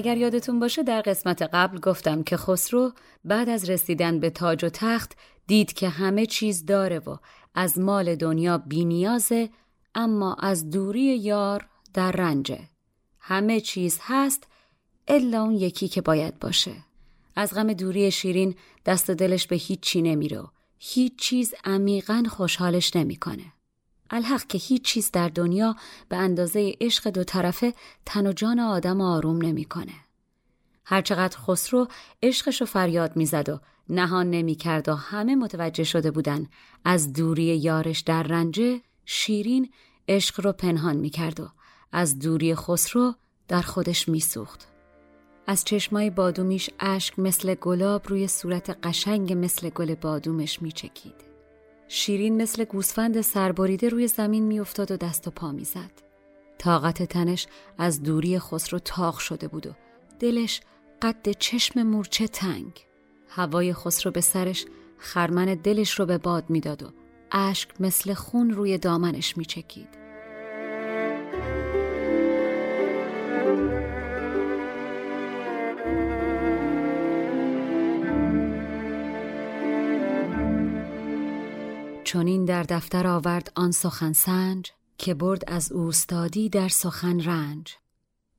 اگر یادتون باشه در قسمت قبل گفتم که خسرو بعد از رسیدن به تاج و تخت دید که همه چیز داره و از مال دنیا بینیازه اما از دوری یار در رنجه. همه چیز هست الا اون یکی که باید باشه. از غم دوری شیرین دست دلش به هیچ چی نمیره هیچ چیز عمیقا خوشحالش نمی‌کنه. الحق که هیچ چیز در دنیا به اندازه عشق دو طرفه تن و جان آدم آروم نمی‌کنه. هرچقدر خسرو عشقش رو فریاد می‌زد و نهان نمی‌کرد و همه متوجه شده بودن از دوری یارش در رنجه شیرین عشق رو پنهان می‌کرد و از دوری خسرو در خودش میسوخت. از چشمای بادومیش اشک مثل گلاب روی صورت قشنگ مثل گل بادومش میچکید. شیرین مثل گوسفند سربریده روی زمین میافتاد و دست و پا می‌زد. طاقت تنش از دوری خسرو تاق شده بود و دلش قد چشم مورچه تنگ. هوای خسرو به سرش خرمن دلش رو به باد می‌داد و اشک مثل خون روی دامنش میچکید. چونین در دفتر آورد آن سخن سنج که برد از اوستادی در سخن رنج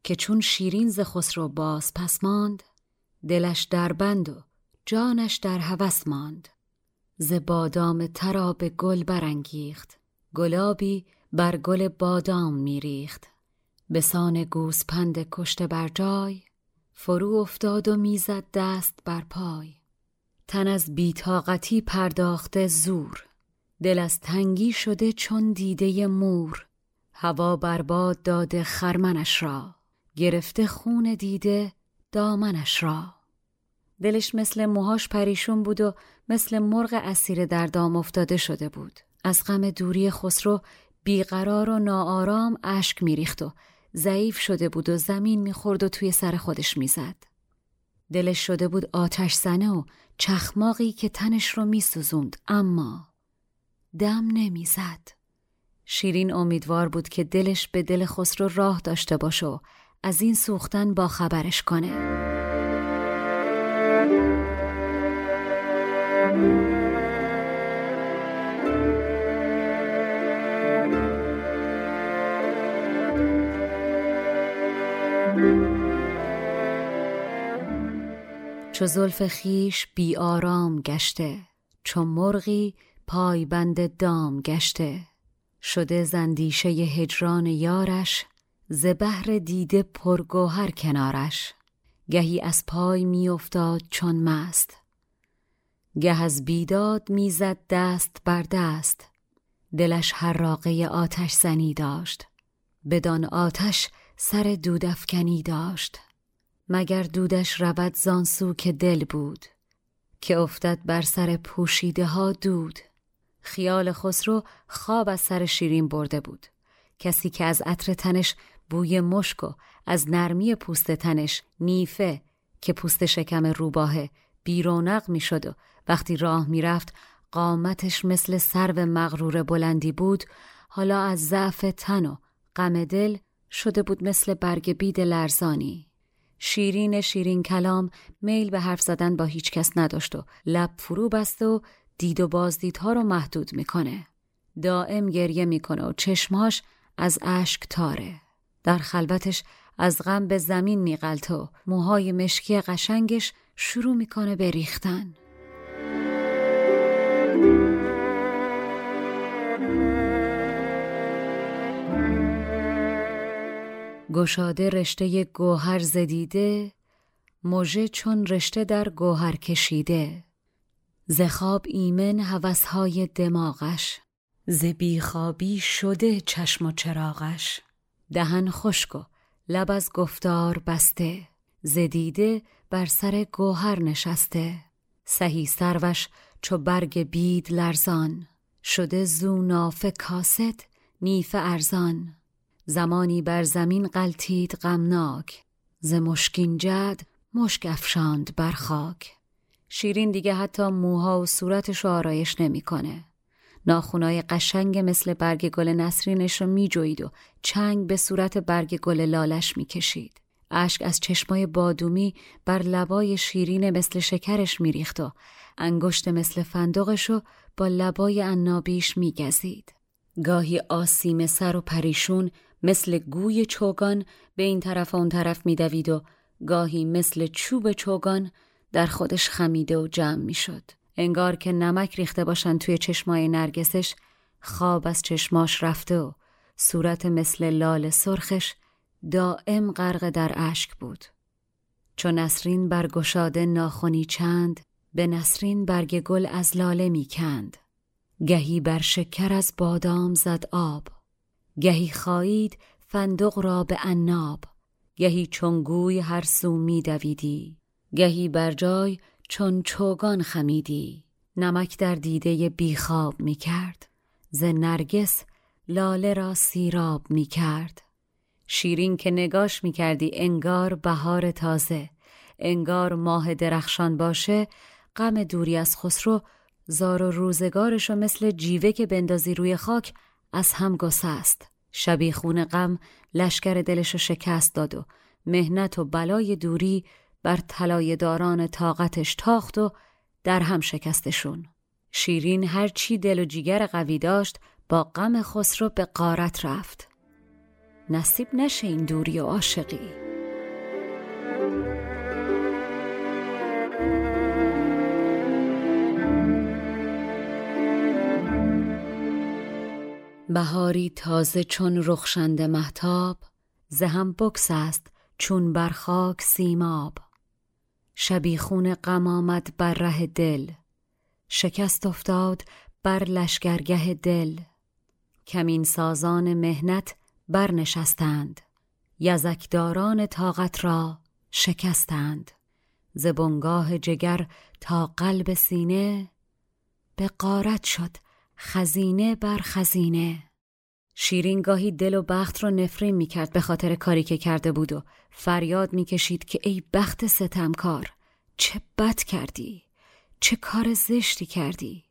که چون شیرین ز خسرو باز پس ماند دلش در بند و جانش در هوس ماند. ز بادام ترا به گل برانگیخت گلابی بر گل بادام میریخت. به سان گوسپند کشته بر جای فرو افتاد و می‌زد دست بر پای. تن از بیتاقتی پرداخته زور دل از تنگی شده چون دیده مور هوا برباد داده خرمنش را گرفته خون دیده دامنش را. دلش مثل موهاش پریشون بود و مثل مرغ اسیر در دام افتاده شده بود. از غم دوری خسرو بیقرار و ناآرام اشک میریخت و ضعیف شده بود و زمین می‌خورد و توی سر خودش می‌زد. دلش شده بود آتش زنه و چخماقی که تنش رو میسوزوند اما دم نمی‌زد. شیرین امیدوار بود که دلش به دل خسرو راه داشته باشه و از این سوختن با خبرش کنه. چو زلف خیش بی آرام گشته چو مرغی پایبند دام گشته. شده زندیشه هجران یارش ز بهر دیده پرگوهر کنارش. گهی از پای میافتاد چون مست. گه از بیداد می‌زد دست بر دست. دلش حراقه آتش زنی داشت. بدان آتش سر دودفکنی داشت. مگر دودش رود زانسو که دل بود که افتد بر سر پوشیده ها دود. خیال خسرو خواب از سر شیرین برده بود. کسی که از عطر تنش بوی مشک و از نرمی پوست تنش نیفه که پوست شکم روباه بیرونق می شد و وقتی راه می رفت قامتش مثل سرو مغرور بلندی بود. حالا از ضعف تن و غم دل شده بود مثل برگ بید لرزانی. شیرین شیرین کلام میل به حرف زدن با هیچ کس نداشت و لب فرو بست و دید و بازدیدها رو محدود می‌کنه. دائم گریه می‌کنه و چشماش از اشک تاره. در خلوتش از غم به زمین میغلط و موهای مشکی قشنگش شروع می‌کنه به ریختن. گشاده رشته گوهر زدیده موژه چون رشته در گوهر کشیده ز خواب ایمن هوسهای دماغش ز بیخوابی شده چشم و چراغش. دهن خشک و لب از گفتار بسته زدیده بر سر گوهر نشسته. سهی سروش چو برگ بید لرزان شده زو نافه کاست نیف ارزان. زمانی بر زمین قلتید غمناک ز مشکین جد مشک افشاند بر خاک. شیرین دیگه حتی موها و صورتش آرایش نمی‌کنه. ناخونای قشنگ مثل برگ گل نسرینش رو میجوید و چنگ به صورت برگ گل لالش می‌کشید. اشک از چشمای بادومی بر لبای شیرین مثل شکرش میریخت و انگشت مثل فندقش رو با لبای عنابیش میگزید. گاهی آسیم سر و پریشون مثل گوی چوگان به این طرف و اون طرف میدوید و گاهی مثل چوب چوگان در خودش خمیده و جمع می‌شد. انگار که نمک ریخته باشن توی چشمای نرگسش خواب از چشماش رفته و صورت مثل لال سرخش دائم غرق در اشک بود. چون نسرین برگشاده ناخونی چند به نسرین برگ گل از لاله می‌کند. گهی بر شکر از بادام زد آب. گهی خواهید فندق را به عناب. گهی چونگوی هر سو می دویدی. گهی بر جای چون چوگان خمیدی. نمک در دیده بیخواب می کرد ز نرگس لاله را سیراب می کرد شیرین که نگاش می کردی انگار بهار تازه. انگار ماه درخشان باشه غم دوری از خسرو زار و روزگارشو مثل جیوه که بندازی روی خاک از هم گسست. شبیخون غم لشکر دلشو شکست داد و مهنت و بلای دوری بر طلای داران طاقتش تاخت و در هم شکستشون. شیرین هرچی دل و جیگر قوی داشت با غم خسرو به قارت رفت. نصیب نشه این دوری و عاشقی. بهاری تازه چون رخشنده محتاب زهم بکس است چون بر خاک سیماب شبیخون غم آمد بر ره دل. شکست افتاد بر لشگرگه دل. کمین سازان مهنت برنشستند. یزکداران طاقت را شکستند. زبنگاه جگر تا قلب سینه به قارت شد خزینه بر خزینه. شیرین گاهی دل و بخت رو نفرین می‌کرد به خاطر کاری که کرده بود و فریاد می‌کشید که ای بخت ستمکار چه بد کردی؟ چه کار زشتی کردی؟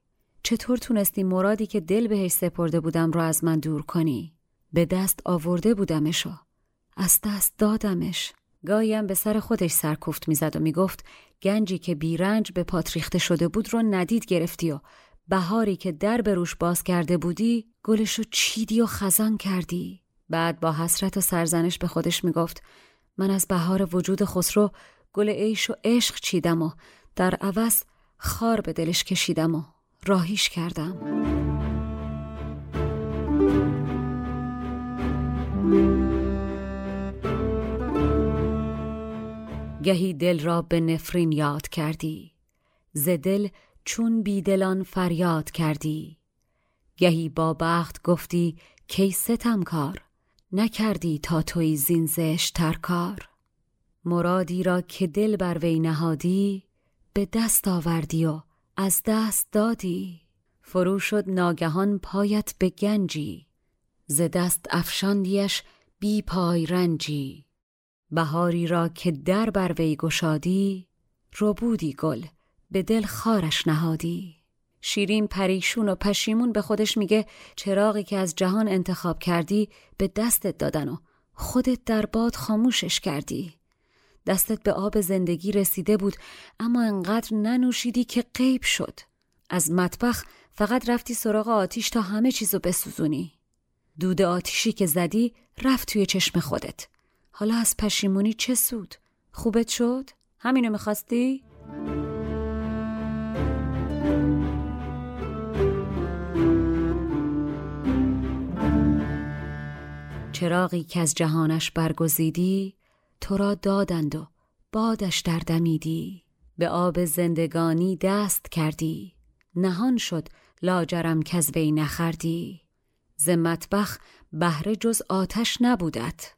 چطور تونستی مرادی که دل بهش سپرده بودم رو از من دور کنی؟ به دست آورده بودمشو از دست دادمش. گاهیم به سر خودش سرکوفت می‌زد و می‌گفت گنجی که بیرنج به پاتریخته شده بود رو ندید گرفتی و بهاری که در به روش باز کرده بودی گلشو چیدی و خزان کردی. بعد با حسرت و سرزنش به خودش می‌گفت من از بهار وجود خسرو گل عیش و عشق چیدم و در عوض خار به دلش کشیدم و راهیش کردم. گهی دل را به نفرین یاد کردی ز دل چون بیدلان فریاد کردی. گهی با بخت گفتی کی ستم کار نکردی تا توی زین تر کار. مرادی را که دل بر وی نهادی به دست آوردی و از دست دادی. فرو شد ناگهان پایت به گنجی ز دست افشاندیش بی پای رنجی. بهاری را که در بر وی گشادی ربودی گل به دل خارش نهادی. شیرین پریشون و پشیمون به خودش میگه چراغی که از جهان انتخاب کردی به دستت دادن و خودت در باد خاموشش کردی دستت به آب زندگی رسیده بود اما انقدر ننوشیدی که غیب شد از مطبخ فقط رفتی سراغ آتیش تا همه چیزو بسوزونی دود آتیشی که زدی رفت توی چشم خودت حالا از پشیمونی چه سود؟ خوبت شد؟ همینو می‌خواستی؟ چراغی که از جهانش برگزیدی تو را دادند و بادش در دمیدی. به آب زندگانی دست کردی نهان شد لاجرم کز وی نخردی ز مطبخ بهره جز آتش نبودت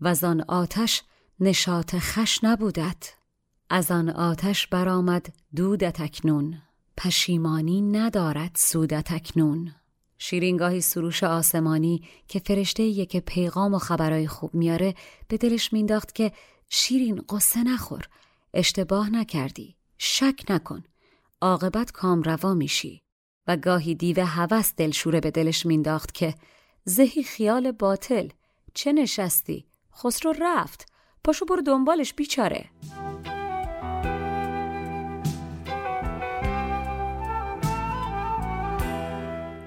و آن آتش نشاط خش نبودت. از آن آتش برآمد دودت اکنون پشیمانی ندارد سودت اکنون. شیرینگاهی سروش آسمانی که فرشته که پیغام و خبرای خوب میاره به دلش مینداخت که شیرین قصه نخور اشتباه نکردی شک نکن عاقبت کامروا میشی. و گاهی دیو هوس دلشوره به دلش مینداخت که زهی خیال باطل چه نشستی؟ خسرو رفت پاشو برو دنبالش بیچاره.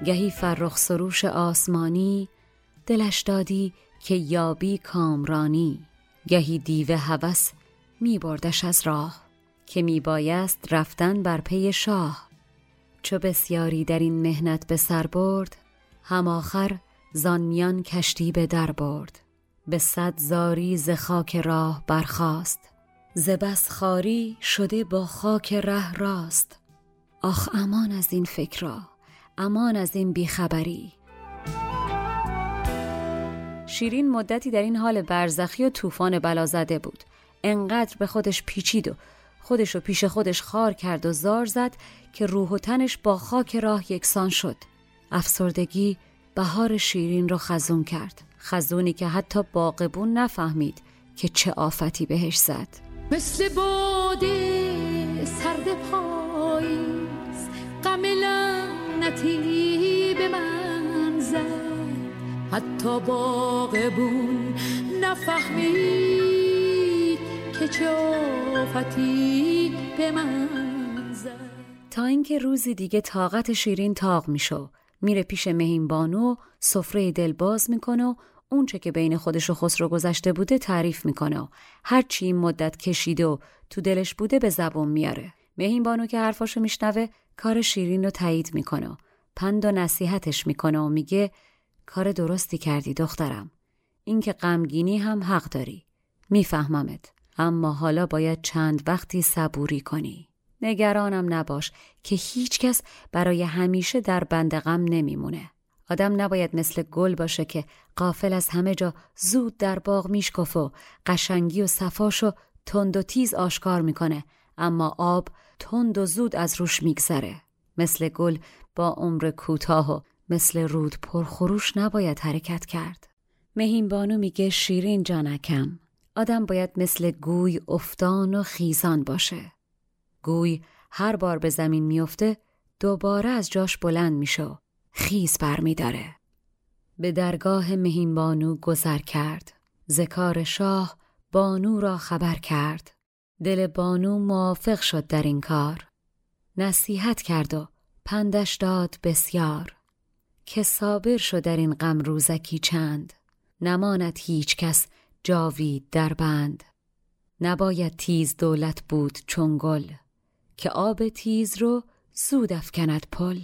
گهی فرخ سروش آسمانی دلش دادی که یابی کامرانی. گهی دیو هوس می بردش از راه که می بایست رفتن بر پی شاه. چو بسیاری در این مهنت به سر برد هم آخر زان کشتی به در برد. به صد زاری ز خاک راه برخاست. ز بس خاری شده با خاک ره راست. آخ امان از این فکرا امان از این بیخبری. شیرین مدتی در این حال برزخی و طوفان بلا زده بود. انقدر به خودش پیچید و خودش و پیش خودش خار کرد و زار زد که روح و تنش با خاک راه یکسان شد. افسردگی بهار شیرین رو خزون کرد. خزونی که حتی باقبون نفهمید که چه آفتی بهش زد. مثل باده سرد پاییز غم لعنتی به من زد. حتی باقبون نفهمید که چه آفتی به من زد. تا اینکه روزی دیگه طاقت شیرین تاق میشو. میره پیش مهین بانو سفره دل باز می‌کنه و اونچه که بین خودش و خسرو گذشته بوده تعریف می‌کنه. و هر چی این مدت کشیده و تو دلش بوده به زبون میاره. مهین بانو که حرفاشو میشنوه کار شیرین رو تایید می‌کنه پند و نصیحتش می‌کنه و میگه کار درستی کردی دخترم. اینکه غمگینی هم حق داری. میفهممت. اما حالا باید چند وقتی صبوری کنی. نگرانم نباش که هیچکس برای همیشه در بند غم نمیمونه. آدم نباید مثل گل باشه که قافل از همه جا زود در باغ میشکفه قشنگی و صفاشو تند و تیز آشکار می‌کنه. اما آب تند و زود از روش میگذره. مثل گل با عمر کوتاه و مثل رود پرخروش نباید حرکت کرد. مهین بانو میگه شیرین جانکم. آدم باید مثل گوی افتان و خیزان باشه. گوی هر بار به زمین میفته دوباره از جاش بلند میشه خیز برمیداره به درگاه مهین بانو گذر کرد. ذکار شاه بانو را خبر کرد. دل بانو موافق شد در این کار. نصیحت کرد و پندش داد بسیار. که صابر شد در این غم روزکی چند. نماند هیچ کس جاوید در بند. نباید تیز دولت بود چون گل. که آب تیز رو زود افکند پل.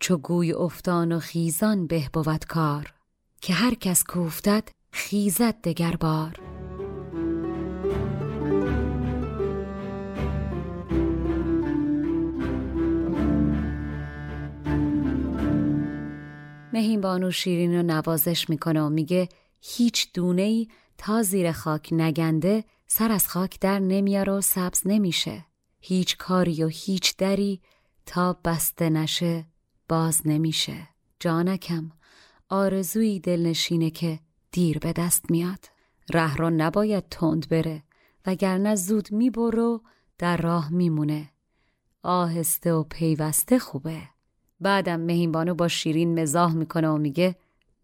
چو گوی افتان و خیزان به بود کار. که هر کس کوفتد خیزد دگر بار مهین بانو شیرین رو نوازش می‌کنه و میگه هیچ دونه ای تا زیر خاک نگنده سر از خاک در نمیاره و سبز نمیشه. هیچ کاری و هیچ دری تا بسته نشه باز نمیشه. جانکم آرزوی دلنشینه که دیر به دست میاد. ره را نباید تند بره وگرنه زود می‌بره در راه میمونه. آهسته و پیوسته خوبه. بعدم مهینبانو با شیرین مزاح می‌کنه و میگه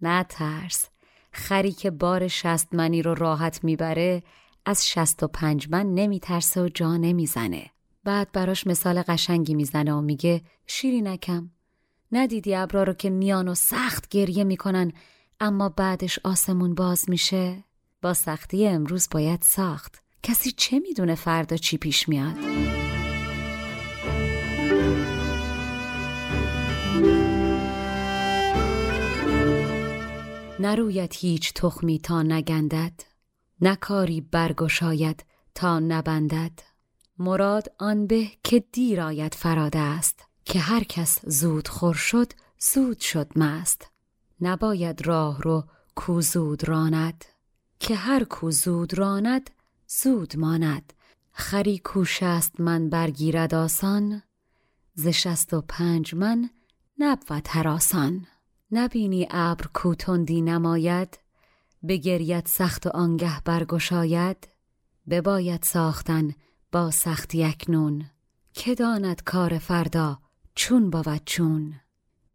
نه ترس خری که بار شست منی رو راحت می‌بره از شست و پنج من نمیترسه و جا نمی‌زنه. بعد براش مثال قشنگی می‌زنه و میگه شیرینکم ندیدی ابرا رو که میان و سخت گریه می‌کنن اما بعدش آسمون باز میشه؟ با سختی امروز باید ساخت. کسی چه می‌دونه فردا چی پیش میاد؟ نروید هیچ تخمی تا نگندد نکاری برگشاید تا نبندد. مراد آن به که دیر آید فراد است که هر کس زود خور شد زود شد مست. نباید راه رو کو زود راند که هر کو زود راند زود ماند. خری کو شست من برگیرد آسان ز شست و پنج من نبود هراسان نبینی ابر کو تندی نماید بگرید سخت و آنگه برگشاید بباید ساختن با سختی اکنون. که داند کار فردا چون بود چون؟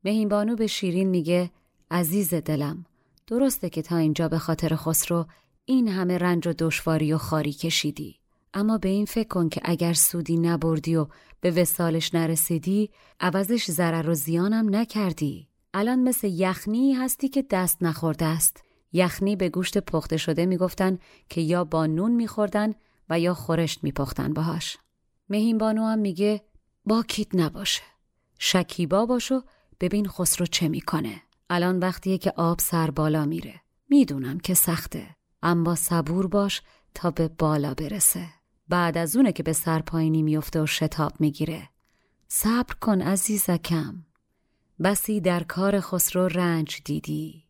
مهینبانو به شیرین میگه عزیز دلم درسته که تا اینجا به خاطر خسرو این همه رنج و دشواری و خاری کشیدی. اما به این فکر کن که اگر سودی نبردی و به وسالش نرسیدی عوضش ضرر و زیانم نکردی. الان مثل یخنی هستی که دست نخورده است. یخنی به گوشت پخته شده می‌گفتن که یا با نون میخوردن و یا خورشت میپختن باهاش. مهین بانو هم میگه باکیت نباشه. شکیبا باشو ببین خسرو چه می‌کنه. الان وقتیه که آب سر بالا میره. می‌دونم که سخته. اما صبور باش تا به بالا برسه. بعد از اونه که به سرپایینی میفته و شتاب می‌گیره. صبر کن عزیزکم. بسی در کار خسرو رنج دیدی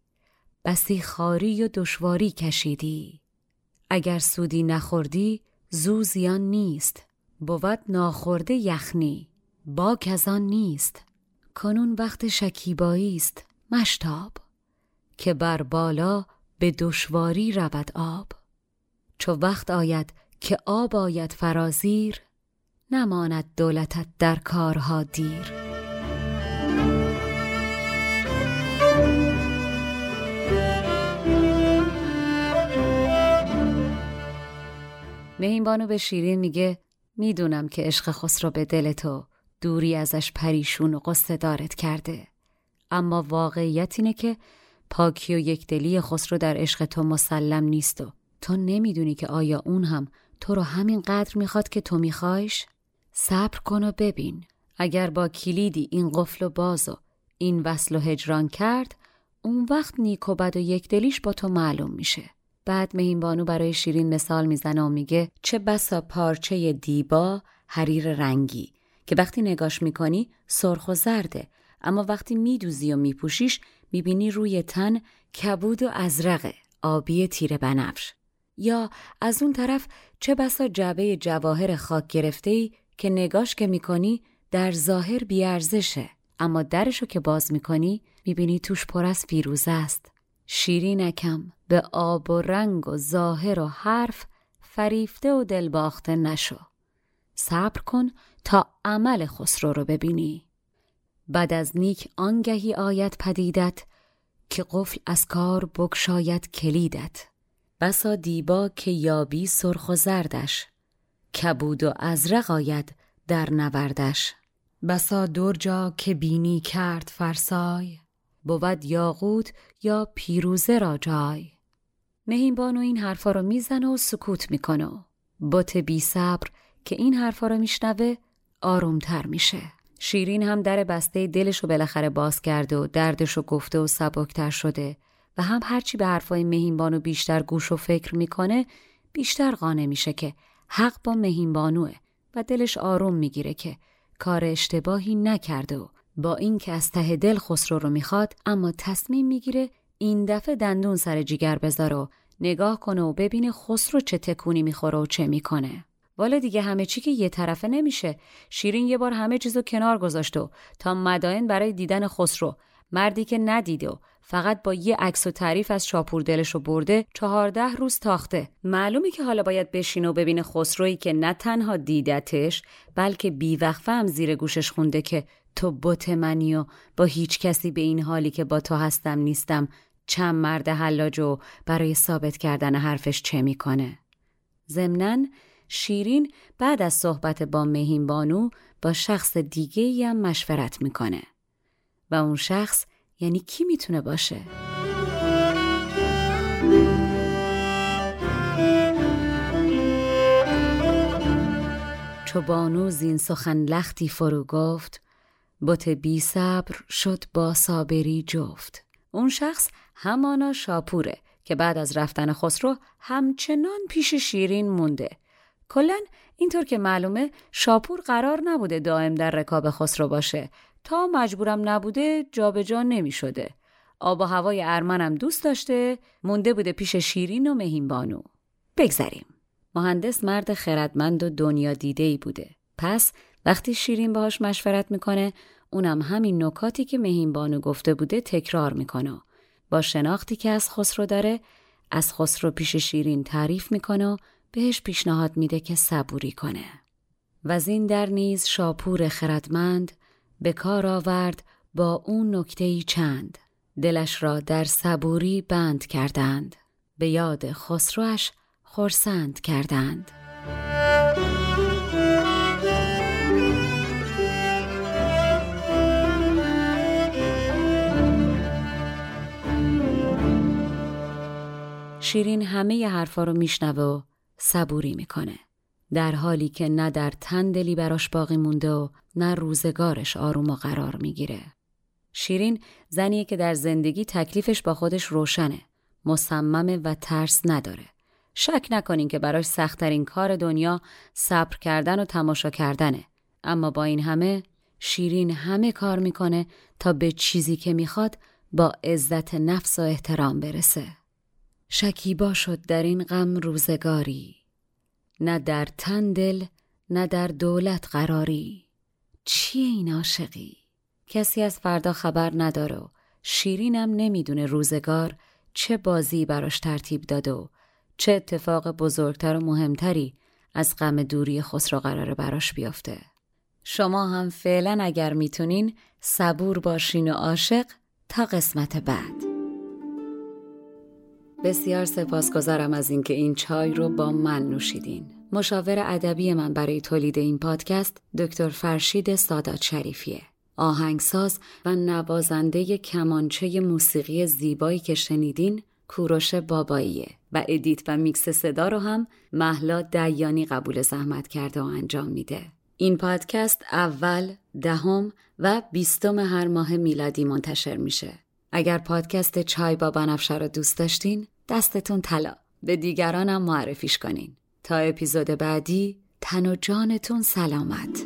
بسی خاری و دشواری کشیدی. اگر سودی نخوردی زو زیان نیست بود ناخورده یخنی باک از نیست. کنون وقت شکیبایی است مشتاب که بر بالا به دشواری رود آب. چو وقت آید که آب آید فرازیر نماند دولتت در کارها دیر. مهین به شیرین میگه می‌دونم که عشق خسرو به دل تو دوری ازش پریشون و قصه دارت کرده. اما واقعیت اینه که پاکی و یکدلی خسرو در عشق تو مسلم نیست و تو نمی‌دونی که آیا اون هم تو رو همین قدر می‌خواد که تو میخوایش؟ صبر کن و ببین. اگر با کلیدی این قفل و باز و این وصل و هجران کرد اون وقت نیک و بد و یکدلیش با تو معلوم میشه. بعد مهینبانو برای شیرین مثال می‌زنه و میگه چه بسا پارچه دیبا حریر رنگی که وقتی نگاش می‌کنی سرخ و زرده. اما وقتی میدوزی و میپوشیش می‌بینی روی تن کبود و ازرقه آبی تیره بنفش. یا از اون طرف چه بسا جعبه جواهر خاک گرفته ای که نگاش که می‌کنی در ظاهر بیارزشه. اما درشو که باز می‌کنی می‌بینی توش پر از فیروزه است. شیرینکم به آب و رنگ و ظاهر و حرف فریفته و دلباخته نشو. صبر کن تا عمل خسرو رو ببینی. بعد از نیک آنگهی آید پدیدت که قفل از کار بگشاید کلیدت. بسا دیبا که یابی سرخ و زردش کبود و ازرق آید در نوردش. بسا درجا که بینی کرد فرسای بود یاقوت یا پیروزه را جای. مهینبانو این حرفا رو می‌زنه و سکوت می‌کنه. بت بی صبر که این حرفا رو میشنوه آرومتر میشه. شیرین هم در بسته دلش رو بالاخره باز کرده و دردش رو گفته و سبکتر شده و هم هرچی به حرفای مهینبانو بیشتر گوش و فکر می‌کنه بیشتر قانه میشه که حق با مهینبانوه و دلش آروم می‌گیره که کار اشتباهی نکرده و با اینکه از ته دل خسرو رو می‌خواد اما تصمیم می‌گیره این دفعه دندون سر جیگر بذاره و نگاه کنه و ببینه خسرو چه تکونی می‌خوره و چه می‌کنه. والا دیگه همه چی که یه طرفه نمیشه. شیرین یه بار همه چیزو کنار گذاشت و تا مدائن برای دیدن خسرو مردی که ندیده و فقط با یه عکس و تعریف از شاپور دلش رو برده چهارده روز تاخته معلومی که حالا باید بشینه و ببینه خسرویی که نه تنها دیدتش بلکه بیوقفه هم زیر گوشش خونده که تو بت منی و با هیچ کسی به این حالی که با تو هستم نیستم چند مرد حلاج و برای ثابت کردن حرفش چه می‌کنه ضمناً شیرین بعد از صحبت با مهین بانو با شخص دیگه هم مشورت می‌کنه و اون شخص یعنی کی می‌تونه باشه؟ چو بانو زین سخن لختی فرو گفت بت بی صبر شد با صابری جفت اون شخص همانا شاپوره که بعد از رفتن خسرو همچنان پیش شیرین مونده کلا اینطور که معلومه شاپور قرار نبوده دائم در رکاب خسرو باشه تا مجبورم نبوده جابجا جا نمی شده. آب و هوای ارمنم دوست داشته مونده بوده پیش شیرین و مهین بانو. بگذریم. مهندس مرد خردمند و دنیا دیده ای بوده. پس وقتی شیرین باهاش مشورت می‌کنه اونم همین نکاتی که مهین بانو گفته بوده تکرار می‌کنه. با شناختی که از خسرو داره از خسرو پیش شیرین تعریف می‌کنه و بهش پیشنهاد میده که صبوری کنه. و زین در نیز شاپور خردمند به کار آورد با اون نکته چند دلش را در صبوری بند کردند به یاد خسروش خورسند کردند شیرین همه ی حرفا رو میشنوه و صبوری می‌کنه در حالی که نه در تن دلی براش باقی مونده و نه روزگارش آروم و قرار می‌گیره. شیرین زنیه که در زندگی تکلیفش با خودش روشنه. مصممه و ترس نداره. شک نکنین که براش سختترین کار دنیا صبر کردن و تماشا کردنه. اما با این همه شیرین همه کار می‌کنه تا به چیزی که می‌خواد با عزت نفس و احترام برسه. شکیبا شد در این غم روزگاری نه در تن دل نه در دولت قراری چیه این عاشقی؟ کسی از فردا خبر نداره شیرینم نمی‌دونه روزگار چه بازی براش ترتیب داده و چه اتفاق بزرگتر و مهمتری از غم دوری خسرو قراره براش بیافته. شما هم فعلا اگر می‌تونین صبور باشین و عاشق تا قسمت بعد. بسیار سپاسگزارم از اینکه این چای رو با من نوشیدین. مشاور ادبی من برای تولید این پادکست دکتر فرشید سادات شریفیه. آهنگساز و نوازنده کمانچه موسیقی زیبایی که شنیدین کوروش باباییه و edit و میکس صدا رو هم مهلا دیانی قبول زحمت کرده و انجام میده. این پادکست اول، دهم و بیستم هر ماه میلادی منتشر میشه. اگر پادکست چای با بنفشه رو دوست داشتین دستتون طلا. به دیگرانم معرفیش کنین. تا اپیزود بعدی تن و جانتون سلامت.